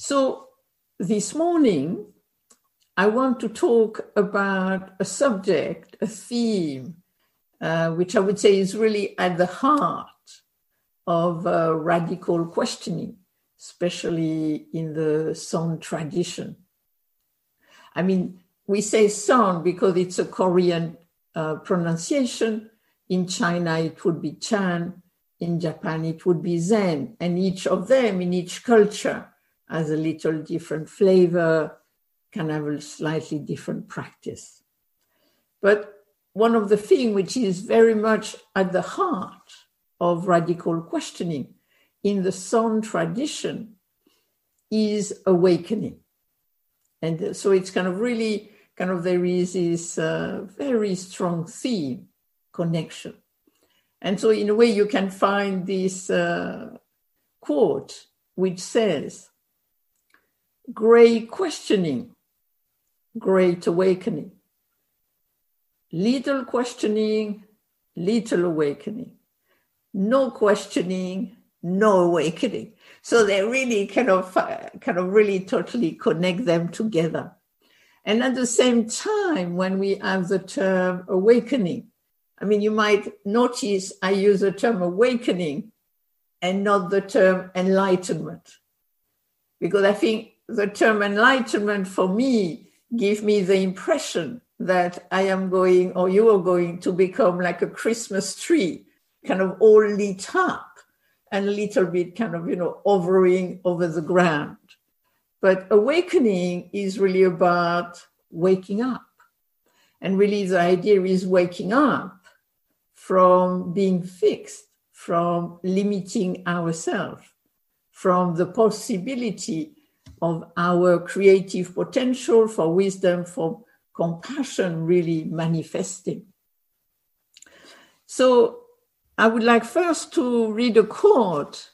So this morning, I want to talk about a subject, a theme, uh, which I would say is really at the heart of uh, radical questioning, especially in the Son tradition. I mean, we say Son because it's a Korean uh, pronunciation. In China, it would be Chan. In Japan, it would be Zen. And each of them in each culture has a little different flavor, can have a slightly different practice. But one of the things which is very much at the heart of radical questioning in the Son tradition is awakening. And so it's kind of really kind of there is this uh, very strong theme connection. And so, in a way, you can find this uh, quote which says, Great questioning great awakening. Little questioning, little awakening. No questioning, no awakening. So they really kind of, uh, kind of really totally connect them together. And at the same time, when we have the term awakening, I mean, you might notice I use the term awakening and not the term enlightenment. Because I think the term enlightenment for me give me the impression that I am going or you are going to become like a Christmas tree, kind of all lit up and a little bit kind of, you know, hovering over the ground. But awakening is really about waking up. And really, the idea is waking up from being fixed, from limiting ourselves, from the possibility of our creative potential for wisdom, for compassion really manifesting. So I would like first to read a quote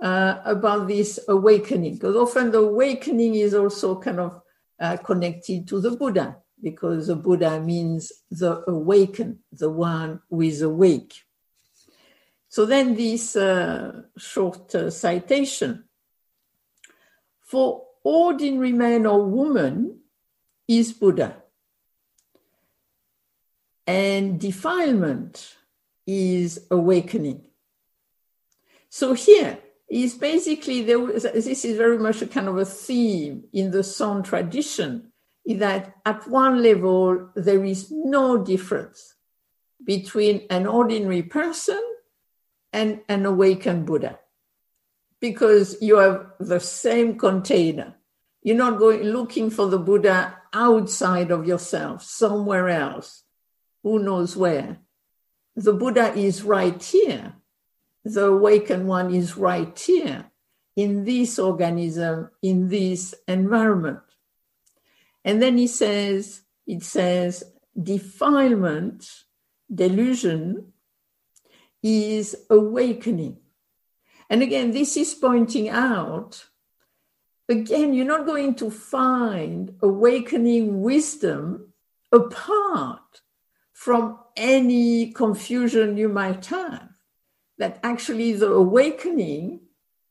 uh, about this awakening, because often the awakening is also kind of uh, connected to the Buddha, because the Buddha means the awakened, the one who is awake. So then this uh, short uh, citation. For ordinary man or woman is Buddha. And defilement is awakening. So here is basically, there was, this is very much a kind of a theme in the Son tradition, that at one level, there is no difference between an ordinary person and an awakened Buddha because you have the same container. You're not going looking for the Buddha outside of yourself, somewhere else, who knows where. The Buddha is right here. The awakened one is right here in this organism, in this environment. And then he says, it says, defilement, delusion, is awakening. And again, this is pointing out again, you're not going to find awakening wisdom apart from any confusion you might have. That actually the awakening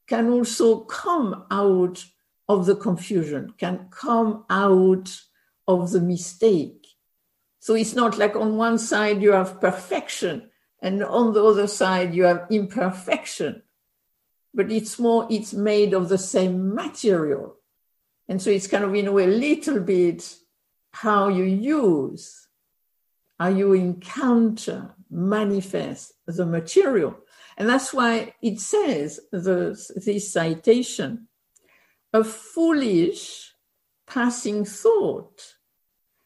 can also come out of the confusion, can come out of the mistake. So it's not like on one side you have perfection and on the other side you have imperfection but it's more, it's made of the same material. And so it's kind of, in a way, a little bit how you use, how you encounter, manifest the material. And that's why it says the, this citation a foolish passing thought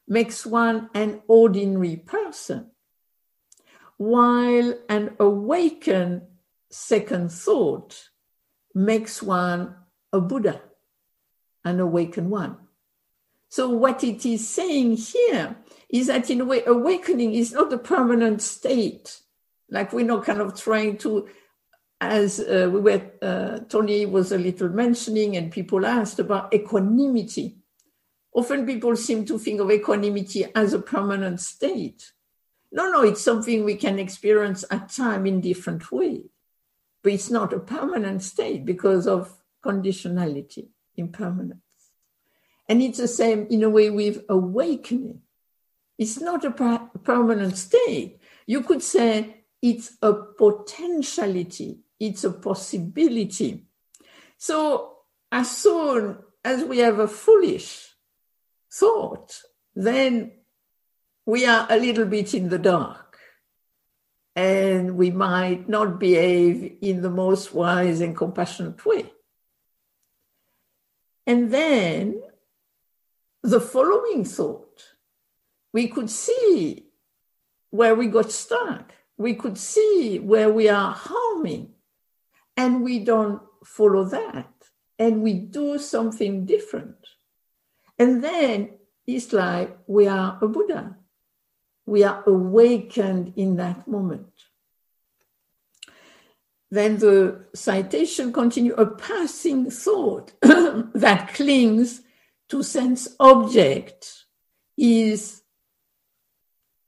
makes one an ordinary person, while an awakened second thought makes one a Buddha, an awakened one. So, what it is saying here is that, in a way, awakening is not a permanent state. Like we're not kind of trying to, as uh, we were, uh, Tony was a little mentioning, and people asked about equanimity. Often people seem to think of equanimity as a permanent state. No, no, it's something we can experience at time in different ways but it's not a permanent state because of conditionality impermanence. And it's the same in a way with awakening. It's not a permanent state. You could say it's a potentiality, it's a possibility. So, as soon as we have a foolish thought, then we are a little bit in the dark and we might not behave in the most wise and compassionate way. And then the following thought, we could see where we got stuck. We could see where we are harming, and we don't follow that, and we do something different. And then it's like we are a Buddha. We are awakened in that moment. Then the citation continues a passing thought that clings to sense object is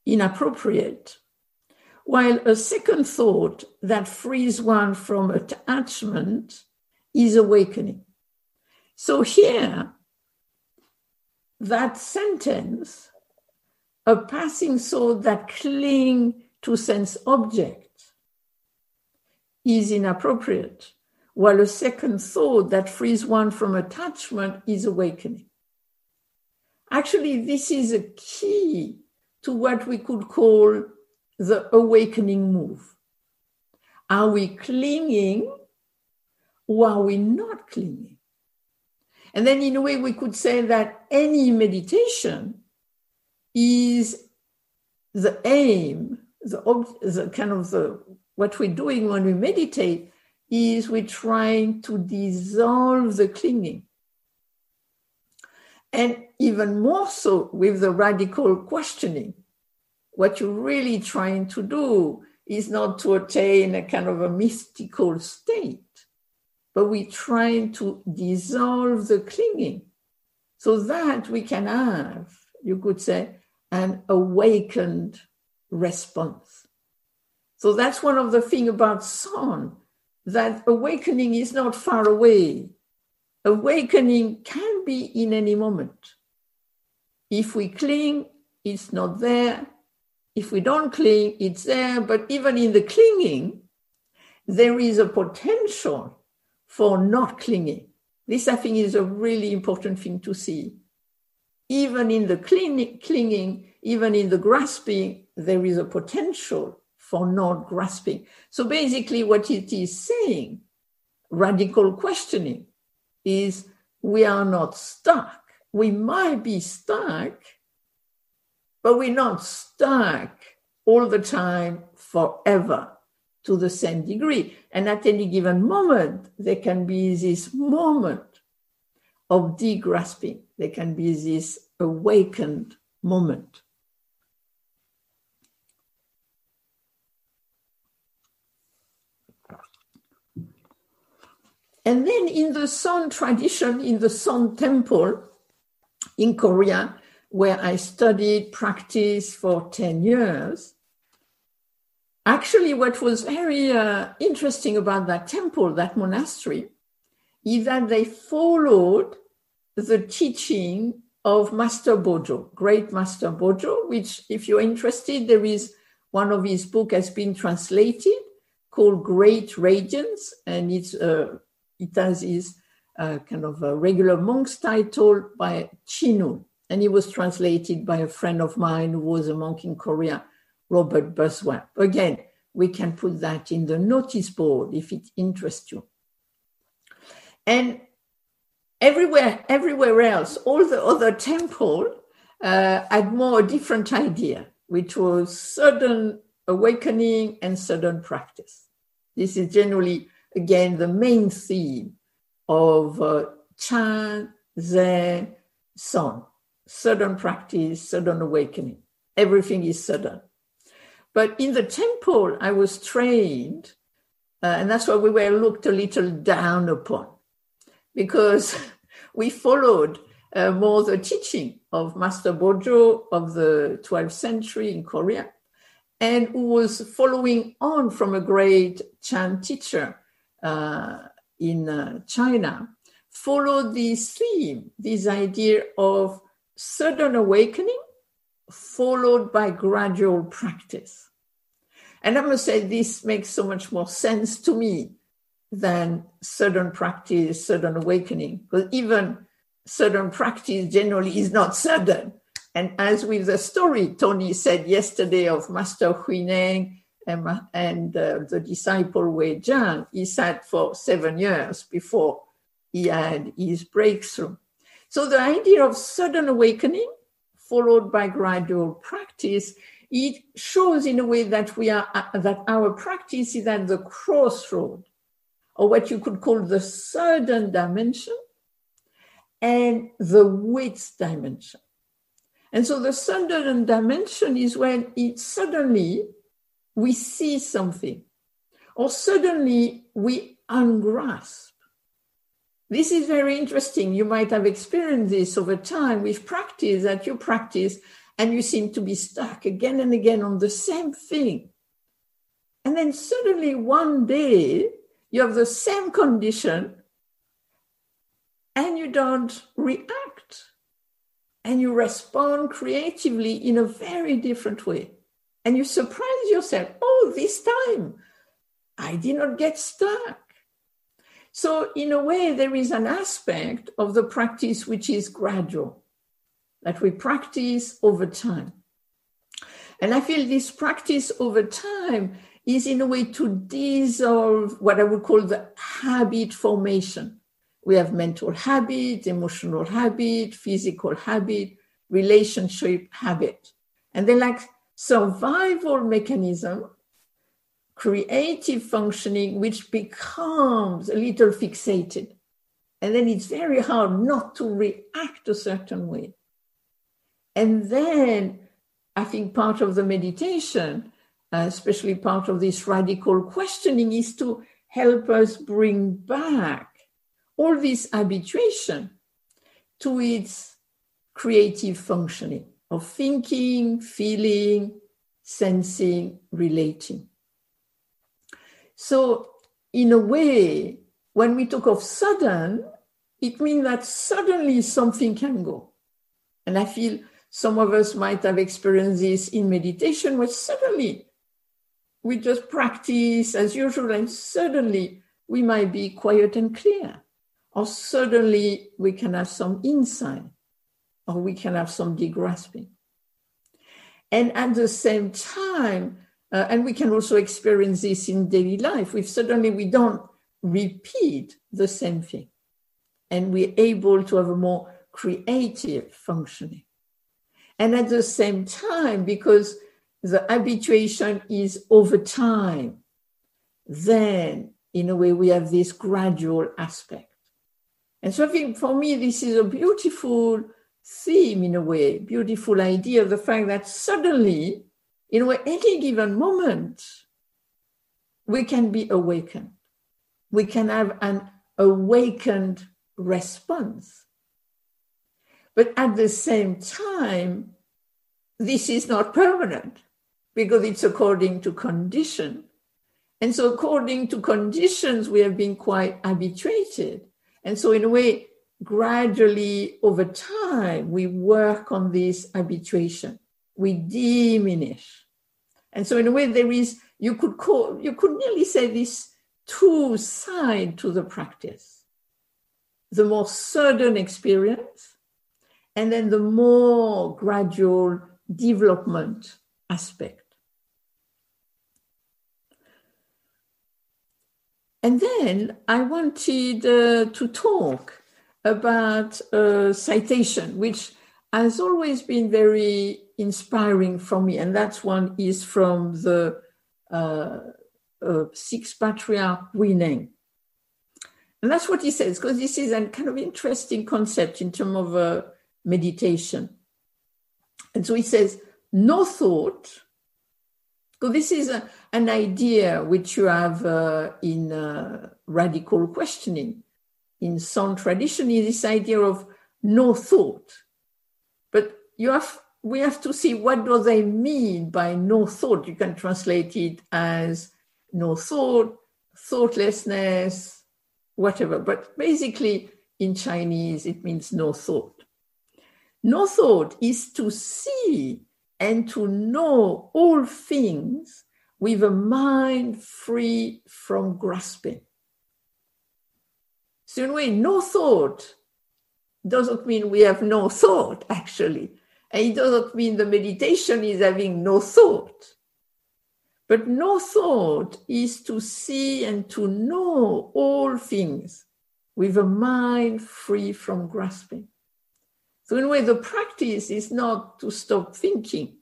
inappropriate, while a second thought that frees one from attachment is awakening. So here, that sentence, a passing thought that cling to sense object is inappropriate, while a second thought that frees one from attachment is awakening. Actually, this is a key to what we could call the awakening move. Are we clinging or are we not clinging? And then, in a way, we could say that any meditation is the aim, the, the kind of the what we're doing when we meditate is we're trying to dissolve the clinging. And even more so with the radical questioning. What you're really trying to do is not to attain a kind of a mystical state, but we're trying to dissolve the clinging so that we can have, you could say, an awakened response. So that's one of the things about Son, that awakening is not far away. Awakening can be in any moment. If we cling, it's not there. If we don't cling, it's there. But even in the clinging, there is a potential for not clinging. This, I think, is a really important thing to see. Even in the clinging, even in the grasping, there is a potential for not grasping. So basically, what it is saying, radical questioning, is we are not stuck. We might be stuck, but we're not stuck all the time forever to the same degree. And at any given moment, there can be this moment of de-grasping. There can be this awakened moment. And then in the Son tradition, in the Son temple in Korea, where I studied practice for 10 years, actually, what was very uh, interesting about that temple, that monastery, is that they followed the teaching of Master Bojo, great Master Bojo, which, if you're interested, there is one of his book has been translated called Great Radiance, and it's a it has his uh, kind of a regular monk's title by Chinul. And it was translated by a friend of mine who was a monk in Korea, Robert Buswell. Again, we can put that in the notice board if it interests you. And everywhere, everywhere else, all the other temple uh, had more a different idea, which was sudden awakening and sudden practice. This is generally again the main theme of uh, Chan, Zen, Son, sudden practice, sudden awakening. Everything is sudden. But in the temple, I was trained, uh, and that's why we were looked a little down upon, because we followed uh, more the teaching of Master Bojo of the 12th century in Korea, and who was following on from a great Chan teacher uh, in uh, China followed this theme, this idea of sudden awakening followed by gradual practice. And I must say, this makes so much more sense to me than sudden practice, sudden awakening, because even sudden practice generally is not sudden. And as with the story Tony said yesterday of Master Huineng and, and uh, the disciple Wei Jiang, he sat for seven years before he had his breakthrough. So the idea of sudden awakening followed by gradual practice, it shows in a way that we are that our practice is at the crossroad, or what you could call the sudden dimension and the width dimension. And so the sudden dimension is when it suddenly we see something, or suddenly we ungrasp. This is very interesting. You might have experienced this over time with practice that you practice and you seem to be stuck again and again on the same thing. And then suddenly one day you have the same condition and you don't react and you respond creatively in a very different way. And you surprise yourself, oh, this time I did not get stuck. So, in a way, there is an aspect of the practice which is gradual, that we practice over time. And I feel this practice over time is, in a way, to dissolve what I would call the habit formation. We have mental habit, emotional habit, physical habit, relationship habit. And they're like survival mechanism creative functioning which becomes a little fixated. And then it's very hard not to react a certain way. And then I think part of the meditation, uh, especially part of this radical questioning, is to help us bring back all this habituation to its creative functioning of thinking, feeling, sensing, relating. So, in a way, when we talk of sudden, it means that suddenly something can go. And I feel some of us might have experienced this in meditation, where suddenly we just practice as usual, and suddenly we might be quiet and clear, or suddenly we can have some insight, or we can have some degrasping. And at the same time, uh, and we can also experience this in daily life. If suddenly we don't repeat the same thing and we're able to have a more creative functioning. And at the same time, because the habituation is over time, then in a way we have this gradual aspect. And so I think for me, this is a beautiful theme in a way, beautiful idea of the fact that suddenly in any given moment, we can be awakened. We can have an awakened response. But at the same time, this is not permanent because it's according to condition. And so, according to conditions, we have been quite habituated. And so, in a way, gradually over time, we work on this habituation, we diminish. And so in a way, there is, you could call, you could nearly say this two side to the practice. The more sudden experience, and then the more gradual development aspect. And then I wanted uh, to talk about uh, citation, which has always been very inspiring for me. And that one is from the uh, uh, Sixth Patriarch Huineng. And that's what he says, because this is a kind of interesting concept in terms of uh, meditation. And so he says, no thought, so this is a, an idea which you have uh, in uh, radical questioning. In some tradition, is this idea of no thought. But you have we have to see what do they mean by no thought. You can translate it as no thought, thoughtlessness, whatever. But basically, in Chinese, it means no thought. No thought is to see and to know all things with a mind free from grasping. So, in a way, no thought doesn't mean we have no thought, actually. And it doesn't mean the meditation is having no thought. But no thought is to see and to know all things with a mind free from grasping. So, in a way, the practice is not to stop thinking,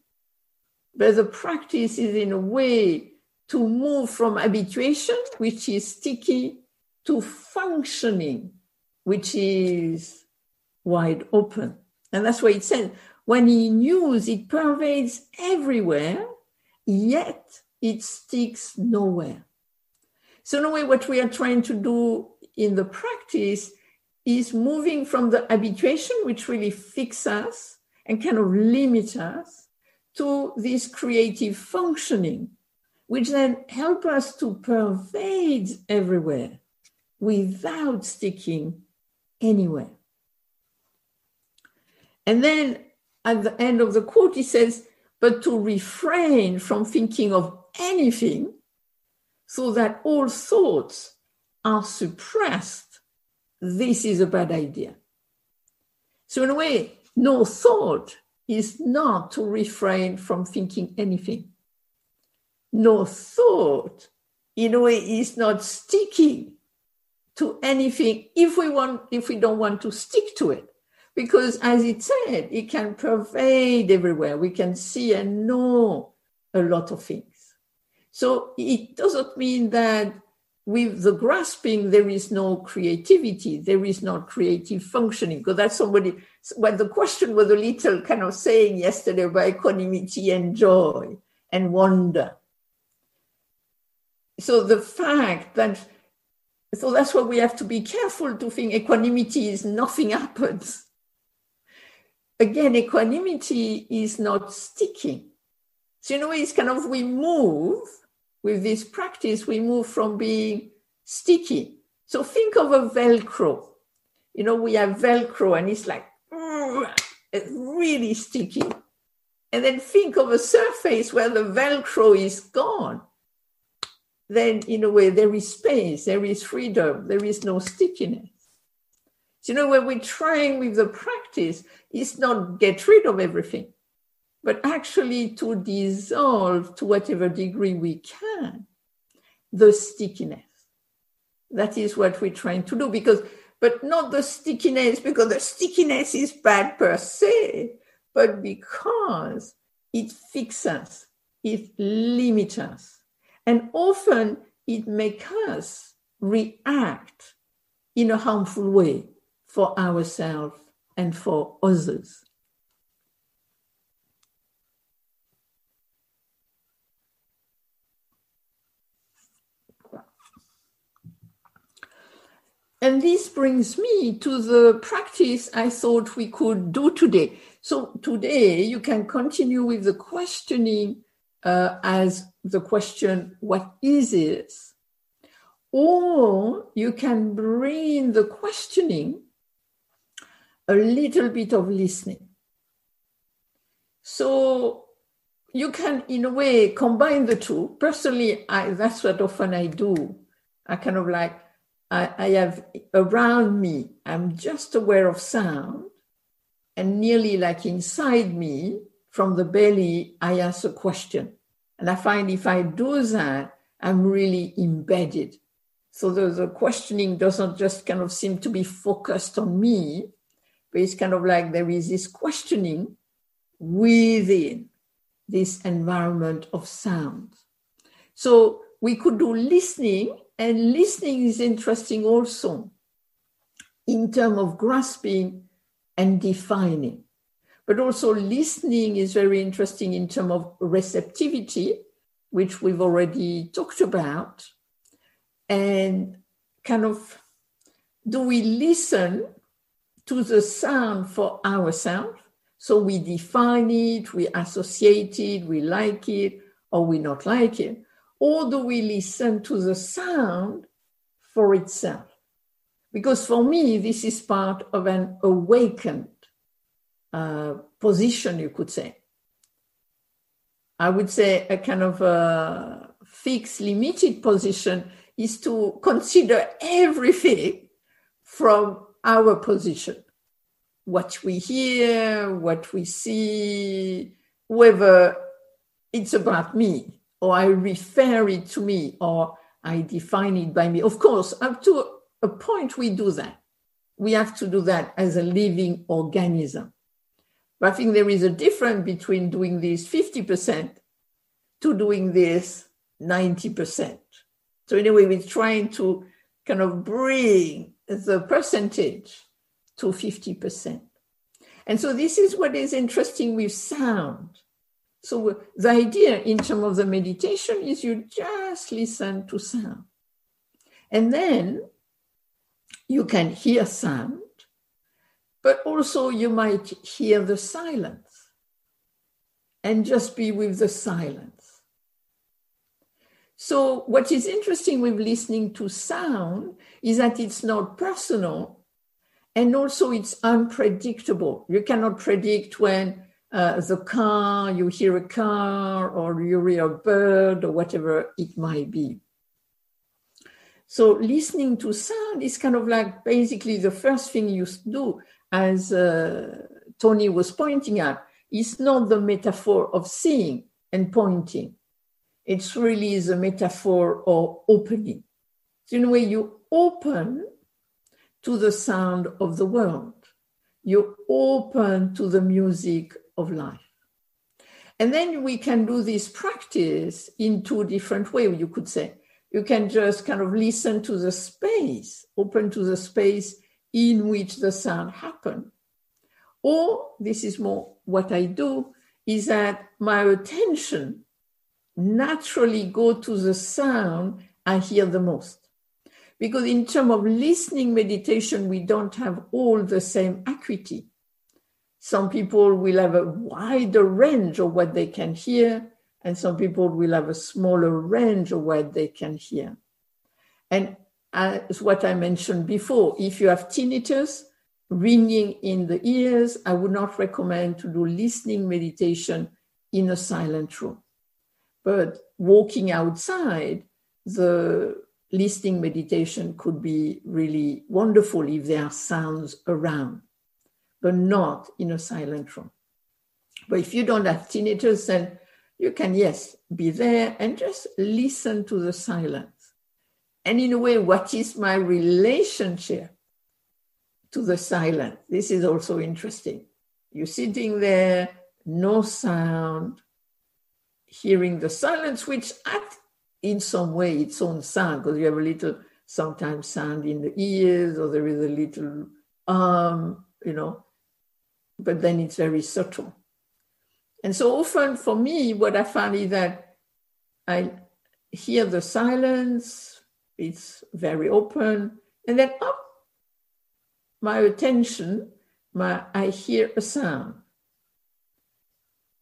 but the practice is, in a way, to move from habituation, which is sticky, to functioning, which is wide open. And that's why it says, when in news, it pervades everywhere, yet it sticks nowhere. So, in a way, what we are trying to do in the practice is moving from the habituation, which really fix us and kind of limit us, to this creative functioning, which then help us to pervade everywhere without sticking anywhere. And then at the end of the quote, he says, but to refrain from thinking of anything so that all thoughts are suppressed, this is a bad idea. So, in a way, no thought is not to refrain from thinking anything. No thought, in a way, is not sticking to anything if we want, if we don't want to stick to it. Because as it said, it can pervade everywhere. We can see and know a lot of things. So it doesn't mean that with the grasping, there is no creativity, there is no creative functioning. Because that's somebody, when the question was a little kind of saying yesterday about equanimity and joy and wonder. So the fact that, so that's why we have to be careful to think equanimity is nothing happens. Again, equanimity is not sticking. So, you know, it's kind of we move with this practice, we move from being sticky. So think of a Velcro. You know, we have Velcro and it's like it's really sticky. And then think of a surface where the Velcro is gone. Then, in a way, there is space, there is freedom, there is no stickiness. So, you know, when we're trying with the practice, it's not get rid of everything but actually to dissolve to whatever degree we can the stickiness. That is what we're trying to do because, but not the stickiness because the stickiness is bad per se, but because it fixes us, it limits us, and often it makes us react in a harmful way for ourselves and for others. And this brings me to the practice I thought we could do today. So today you can continue with the questioning uh, as the question, what is this? Or you can bring the questioning a little bit of listening. So you can, in a way, combine the two. Personally, I, that's what often I do. I kind of like I, I have around me, I'm just aware of sound, and nearly like inside me, from the belly, I ask a question. And I find if I do that, I'm really embedded. So the, the questioning doesn't just kind of seem to be focused on me, but it's kind of like there is this questioning within this environment of sound. So we could do listening and listening is interesting also in terms of grasping and defining. But also, listening is very interesting in terms of receptivity, which we've already talked about. And kind of, do we listen to the sound for ourselves? So we define it, we associate it, we like it, or we not like it or do we listen to the sound for itself? Because for me, this is part of an awakened uh, position, you could say. I would say a kind of a fixed, limited position is to consider everything from our position what we hear, what we see, whether it's about me or I refer it to me or I define it by me. Of course, up to a point, we do that. We have to do that as a living organism. But I think there is a difference between doing this 50% to doing this 90%. So, anyway, we're trying to kind of bring the percentage to 50%. And so, this is what is interesting with sound. So, the idea in terms of the meditation is you just listen to sound. And then you can hear sound, but also you might hear the silence and just be with the silence. So, what is interesting with listening to sound is that it's not personal and also it's unpredictable. You cannot predict when uh, the car, you hear a car, or you hear a bird, or whatever it might be. So listening to sound is kind of like basically the first thing you do, as uh, Tony was pointing at, is not the metaphor of seeing and pointing. It's really the metaphor of opening. So in a way, you open to the sound of the world. You open to the music of life. And then we can do this practice in two different ways, you could say you can just kind of listen to the space, open to the space in which the sound happened. Or this is more what I do is that my attention naturally go to the sound I hear the most. Because in terms of listening meditation, we don't have all the same acuity. Some people will have a wider range of what they can hear and some people will have a smaller range of what they can hear. And as what I mentioned before, if you have tinnitus, ringing in the ears, I would not recommend to do listening meditation in a silent room. But walking outside, the listening meditation could be really wonderful if there are sounds around, but not in a silent room. But if you don't have tinnitus, then you can, yes, be there and just listen to the silence. And in a way, what is my relationship to the silence? This is also interesting. You're sitting there, no sound, hearing the silence, which at in some way its own sound, because you have a little sometimes sound in the ears, or there is a little um, you know, but then it's very subtle. And so often for me, what I find is that I hear the silence, it's very open, and then up my attention, my I hear a sound.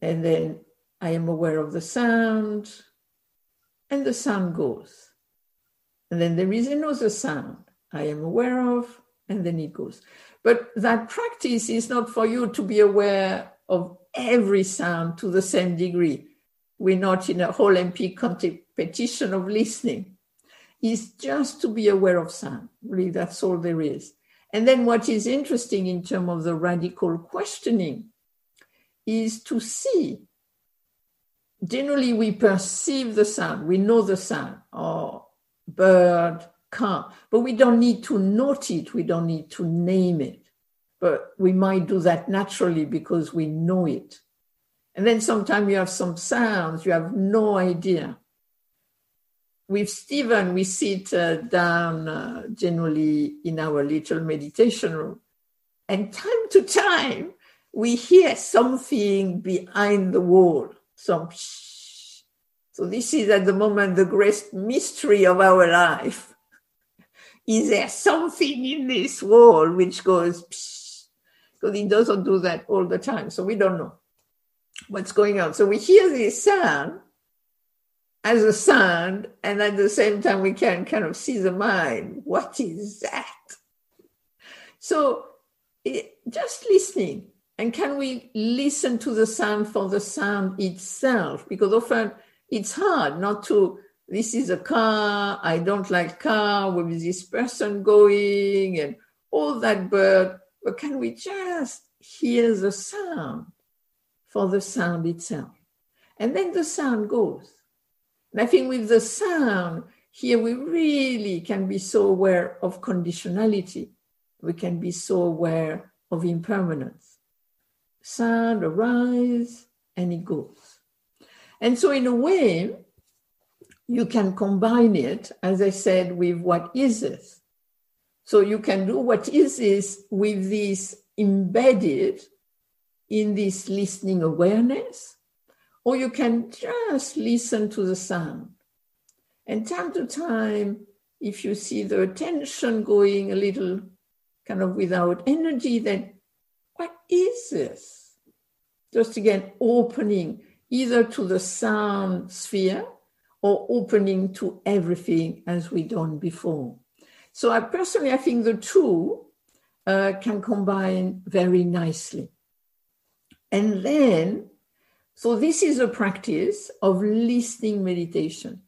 And then I am aware of the sound, and the sound goes. And then there is another sound I am aware of, and then it goes. But that practice is not for you to be aware of every sound to the same degree. We're not in a whole Olympic competition of listening. It's just to be aware of sound. Really, that's all there is. And then what is interesting in terms of the radical questioning is to see. Generally, we perceive the sound, we know the sound, or oh, bird, car, but we don't need to note it, we don't need to name it but we might do that naturally because we know it. And then sometimes you have some sounds, you have no idea. With Stephen, we sit uh, down uh, generally in our little meditation room, and time to time we hear something behind the wall, some shh. So this is at the moment the greatest mystery of our life. Is there something in this wall which goes because it doesn't do that all the time. So we don't know what's going on. So we hear this sound as a sound, and at the same time, we can kind of see the mind. What is that? So it, just listening. And can we listen to the sound for the sound itself? Because often it's hard not to, this is a car, I don't like car, where is this person going, and all that, but, but can we just hear the sound for the sound itself? And then the sound goes. And I think with the sound, here we really can be so aware of conditionality. We can be so aware of impermanence. Sound arises and it goes. And so, in a way, you can combine it, as I said, with what is this. So, you can do what is this with this embedded in this listening awareness, or you can just listen to the sound. And time to time, if you see the attention going a little kind of without energy, then what is this? Just again, opening either to the sound sphere or opening to everything as we done before. So I personally, I think the two uh, can combine very nicely. And then, so this is a practice of listening meditation,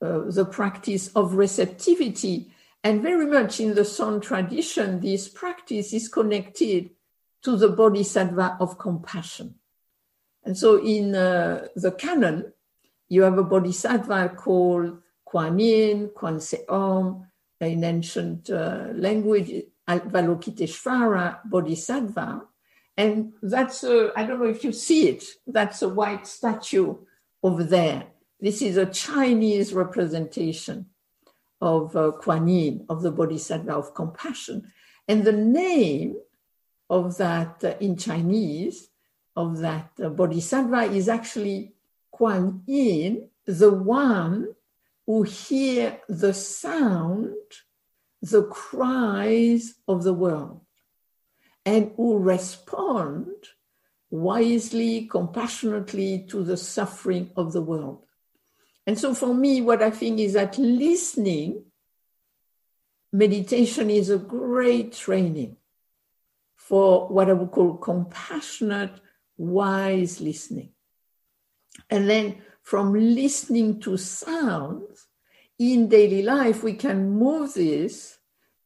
uh, the practice of receptivity. And very much in the Son tradition, this practice is connected to the bodhisattva of compassion. And so in uh, the canon, you have a bodhisattva called Kuan Yin, Kuan Seom, in ancient uh, language, Avalokiteshvara Bodhisattva. And that's, I don't know if you see it, that's a white statue over there. This is a Chinese representation of uh, Kuan Yin, of the Bodhisattva of compassion. And the name of that uh, in Chinese, of that uh, Bodhisattva is actually Kuan Yin, the one who hear the sound, the cries of the world, and who respond wisely, compassionately to the suffering of the world. And so for me, what I think is that listening, meditation is a great training for what I would call compassionate, wise listening. And then from listening to sounds in daily life, we can move this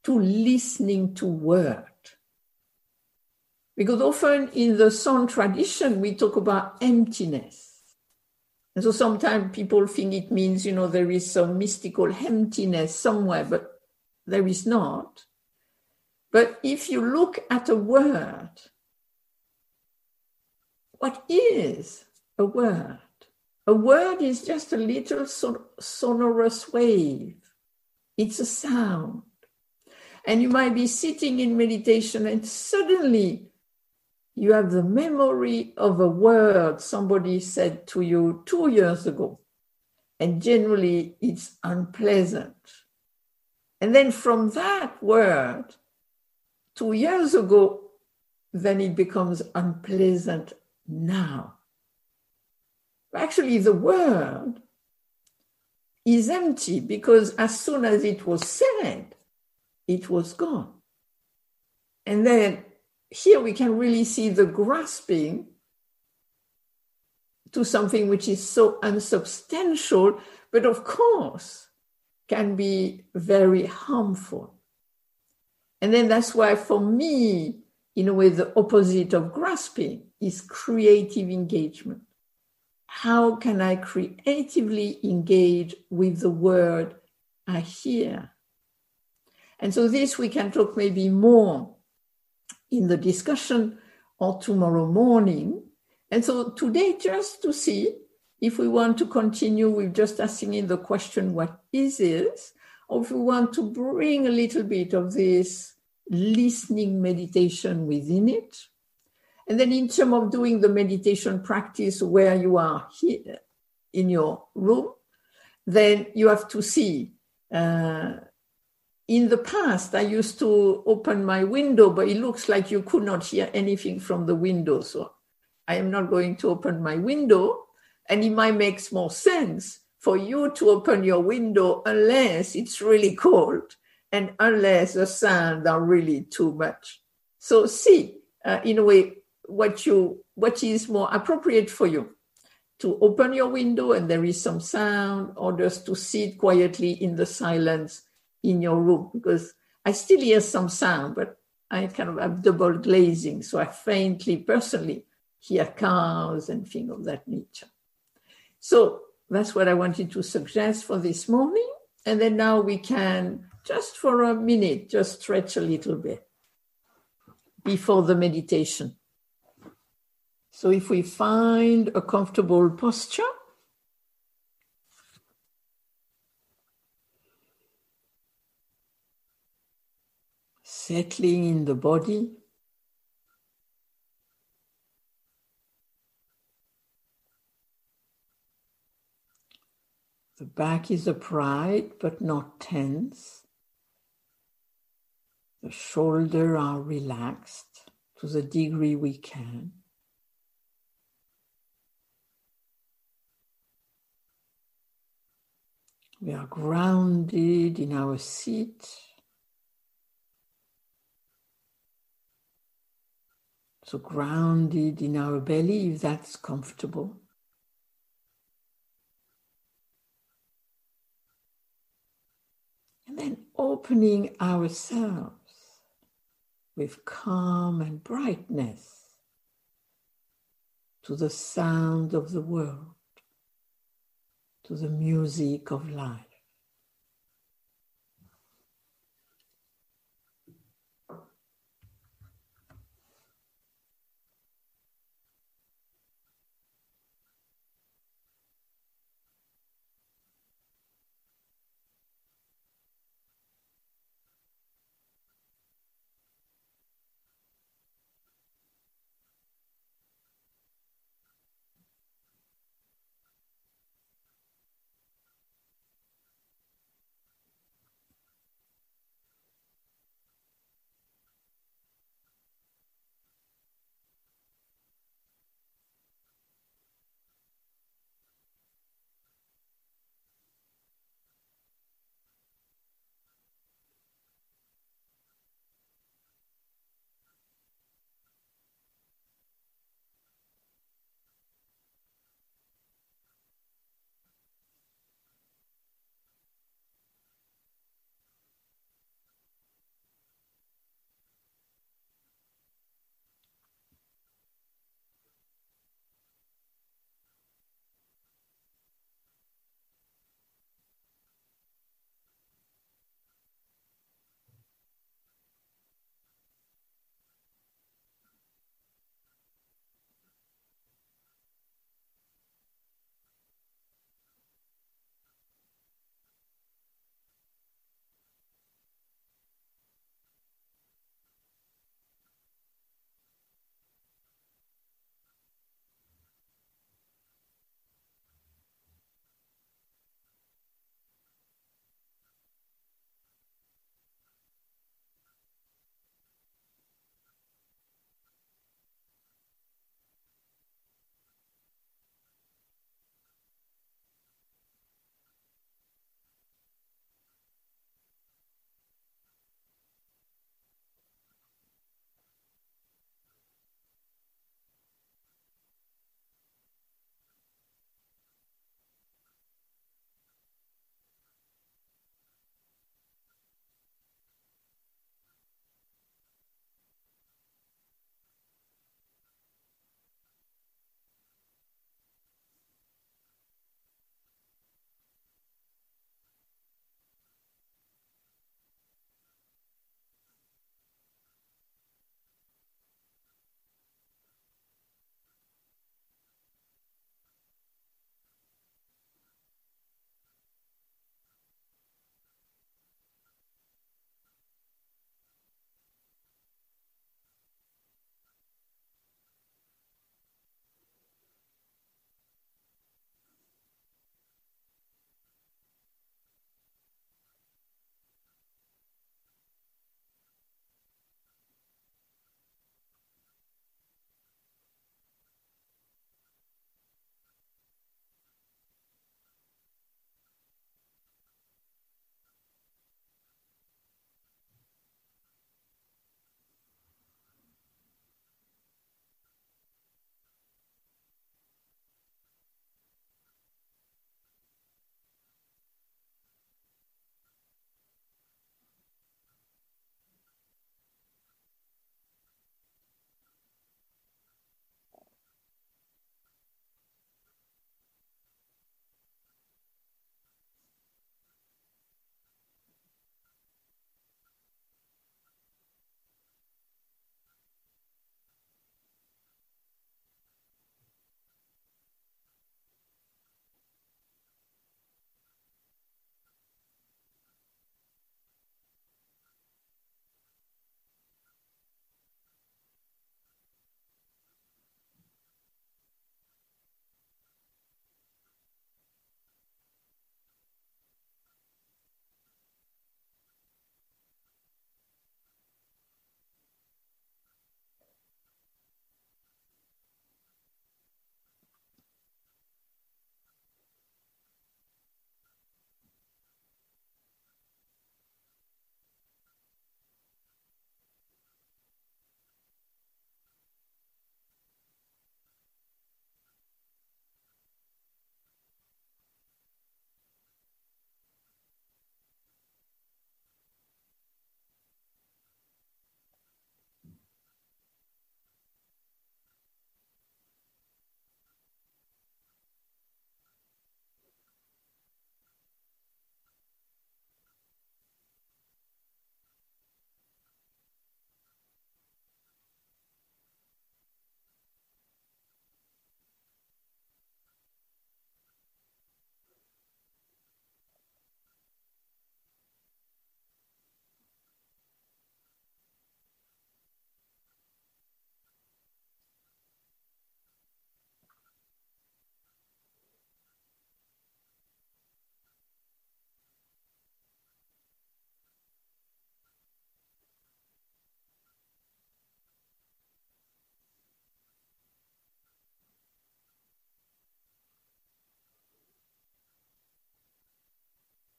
to listening to word. Because often in the Son tradition, we talk about emptiness. And so sometimes people think it means, you know, there is some mystical emptiness somewhere, but there is not. But if you look at a word, what is a word? A word is just a little son- sonorous wave. It's a sound. And you might be sitting in meditation and suddenly you have the memory of a word somebody said to you two years ago, and generally it's unpleasant. And then from that word, two years ago, then it becomes unpleasant now. Actually, the word is empty because as soon as it was said, it was gone. And then here we can really see the grasping to something which is so unsubstantial, but of course can be very harmful. And then that's why, for me, in a way, the opposite of grasping is creative engagement. How can I creatively engage with the word I hear? And so, this we can talk maybe more in the discussion or tomorrow morning. And so today, just to see if we want to continue with just asking in the question, what is this? Or if we want to bring a little bit of this listening meditation within it. And then in terms of doing the meditation practice where you are here in your room, then you have to see uh, in the past, I used to open my window, but it looks like you could not hear anything from the window. So I am not going to open my window. And it might make more sense for you to open your window unless it's really cold and unless the sound are really too much. So see, uh, in a way, what you what is more appropriate for you to open your window and there is some sound, or just to sit quietly in the silence in your room because I still hear some sound, but I kind of have double glazing, so I faintly, personally, hear cars and things of that nature. So that's what I wanted to suggest for this morning. And then now we can, just for a minute, just stretch a little bit before the meditation. So if we find a comfortable posture, settling in the body. The back is upright but not tense. The shoulders are relaxed to the degree we can. We are grounded in our seat. So grounded in our belly if that's comfortable. And then opening ourselves with calm and brightness to the sound of the world to the music of life.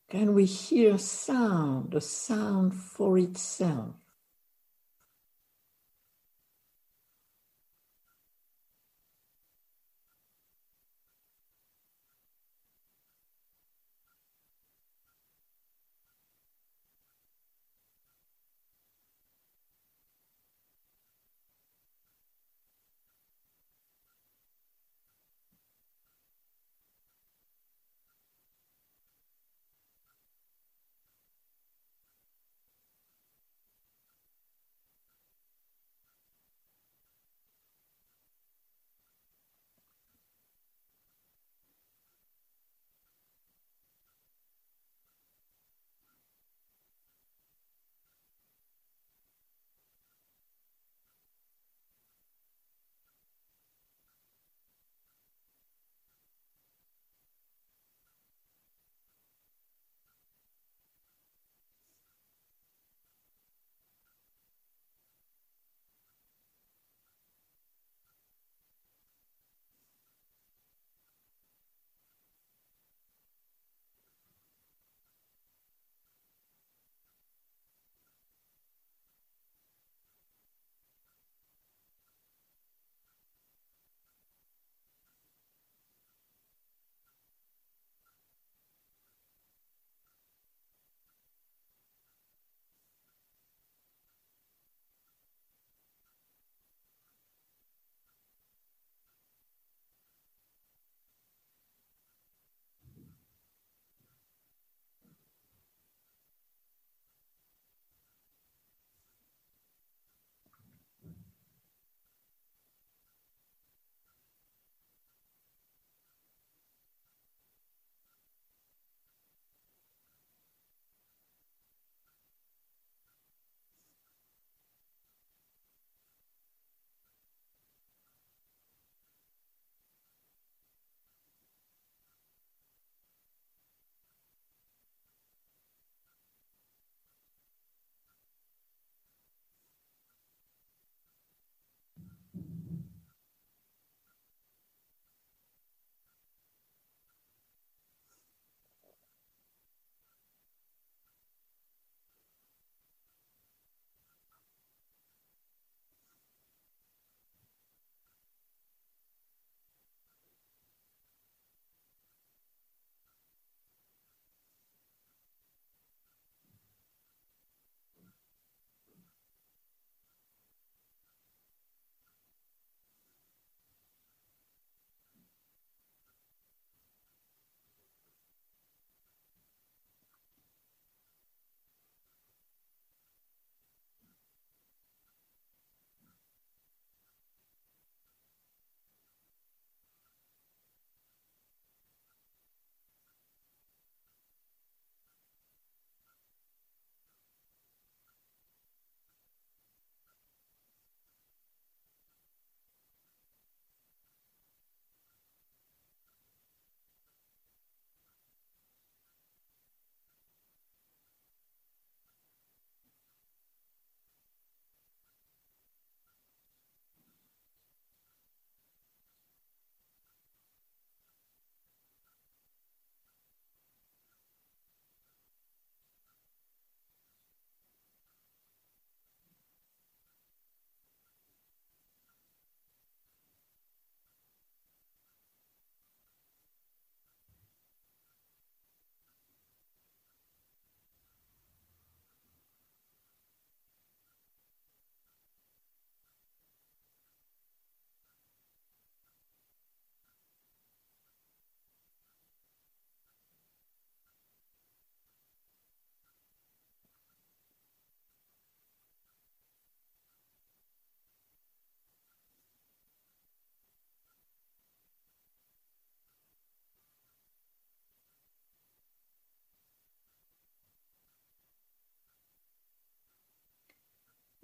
Can we hear sound, a sound for itself?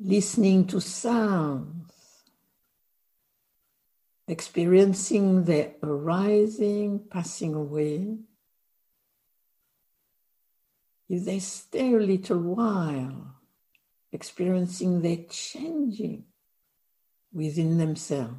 Listening to sounds, experiencing their arising, passing away. If they stay a little while, experiencing their changing within themselves.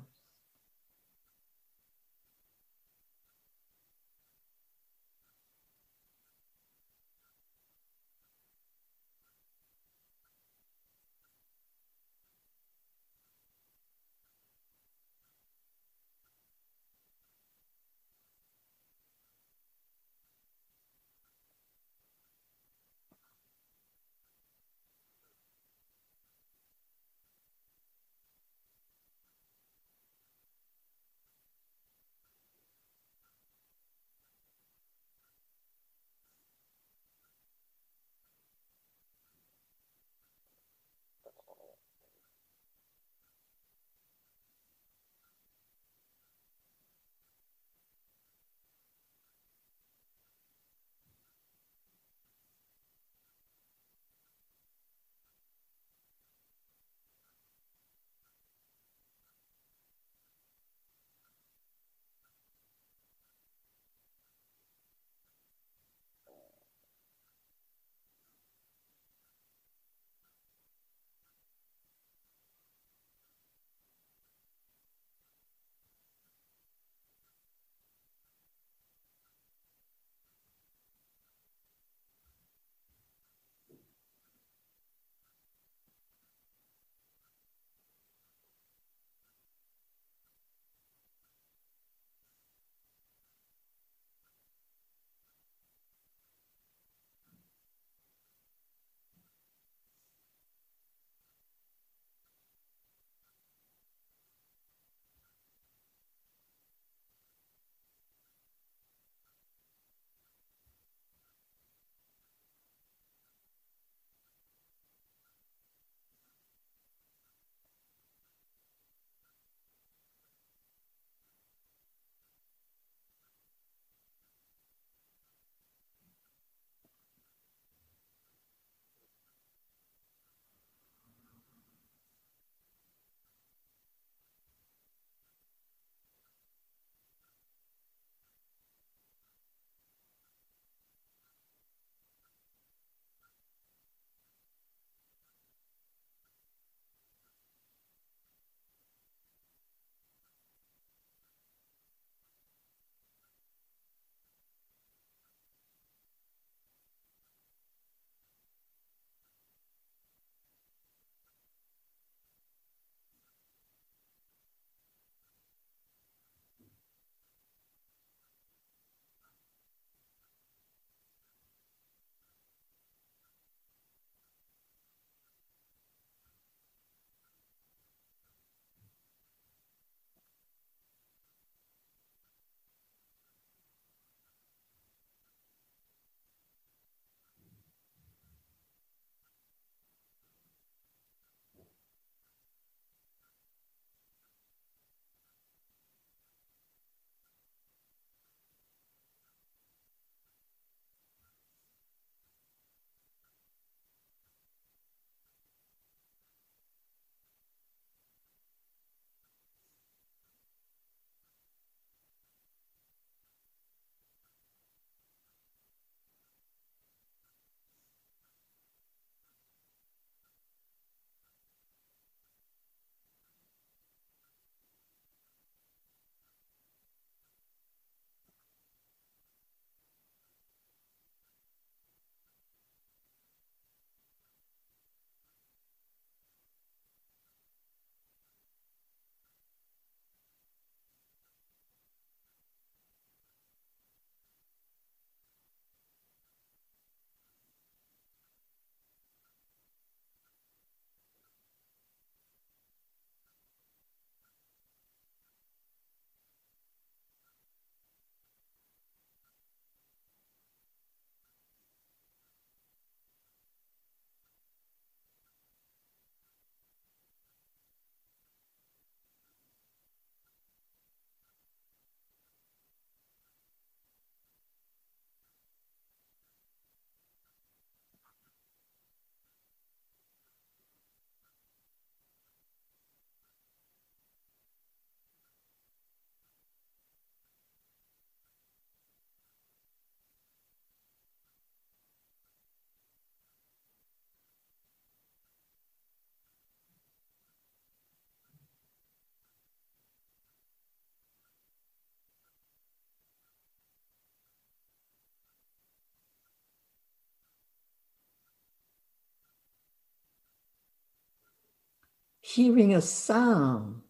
Hearing a sound,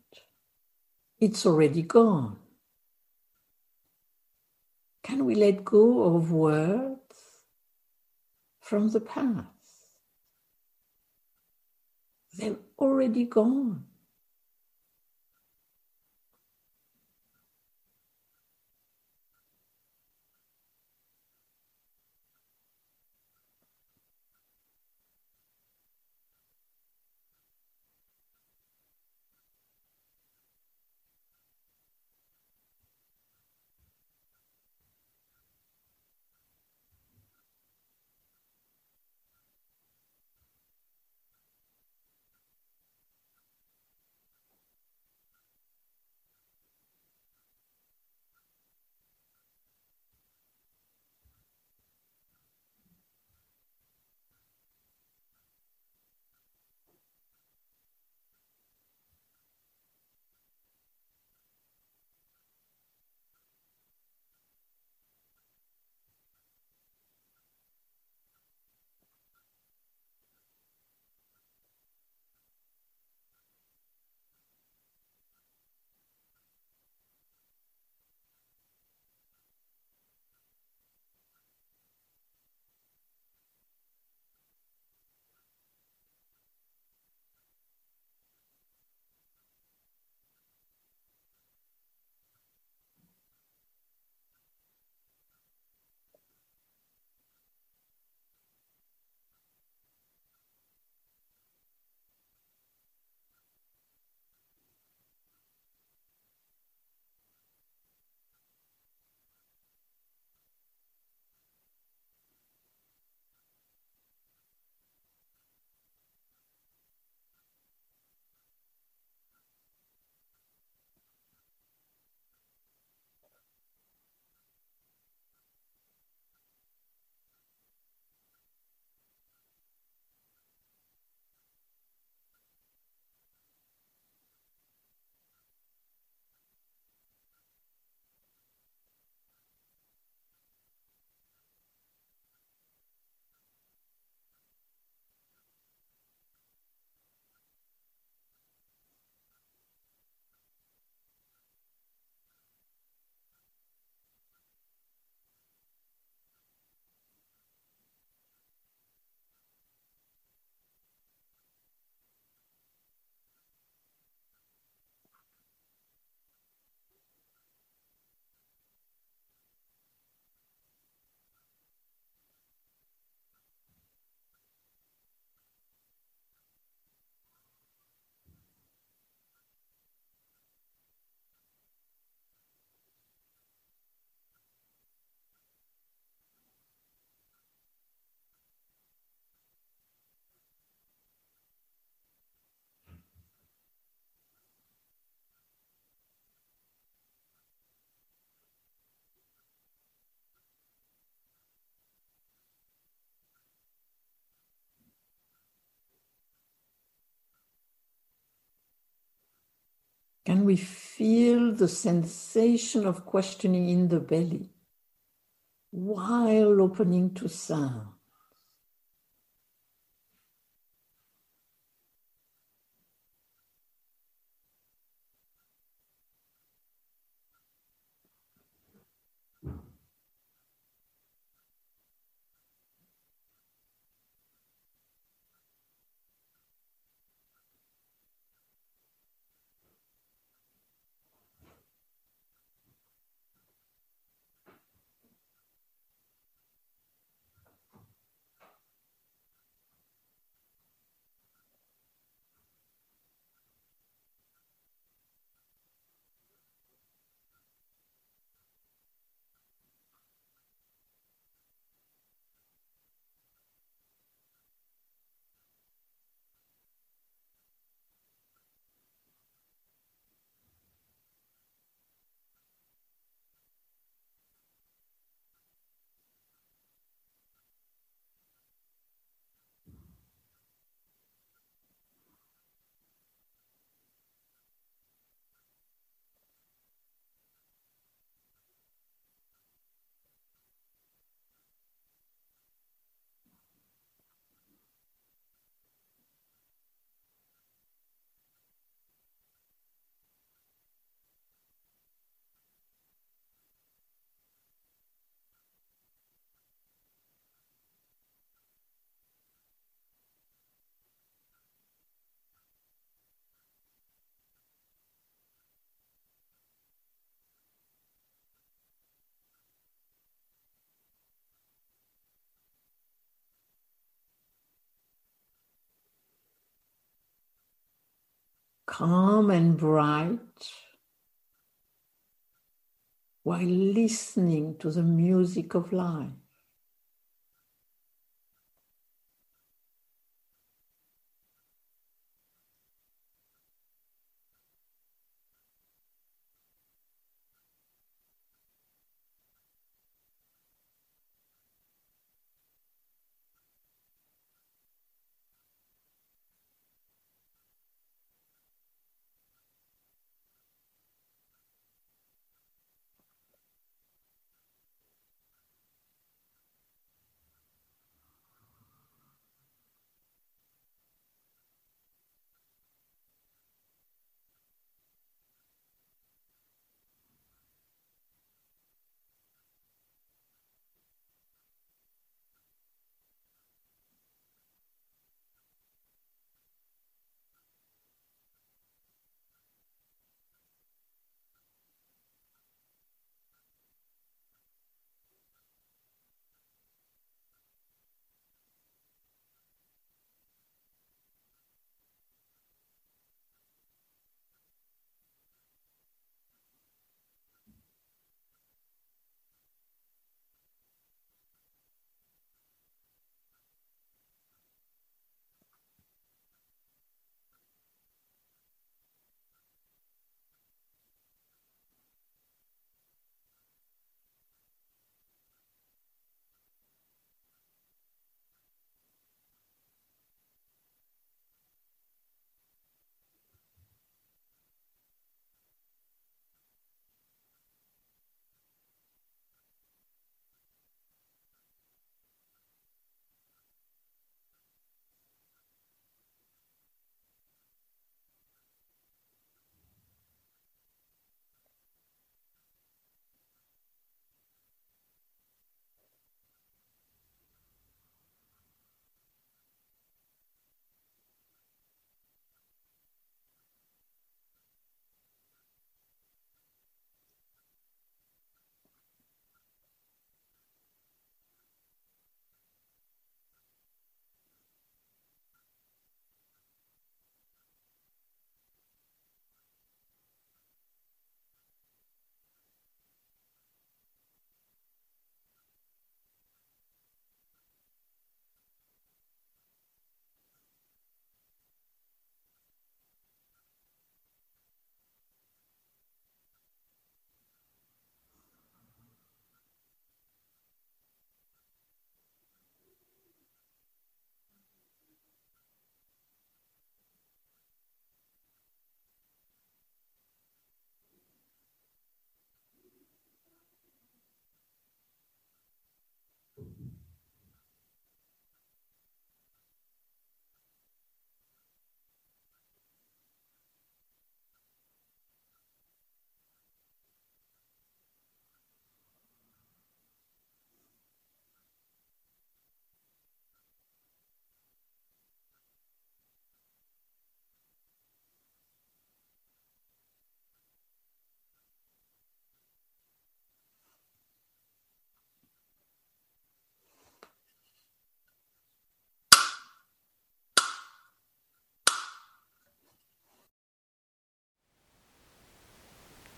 it's already gone. Can we let go of words from the past? They're already gone. Can we feel the sensation of questioning in the belly while opening to sound? Calm and bright while listening to the music of life.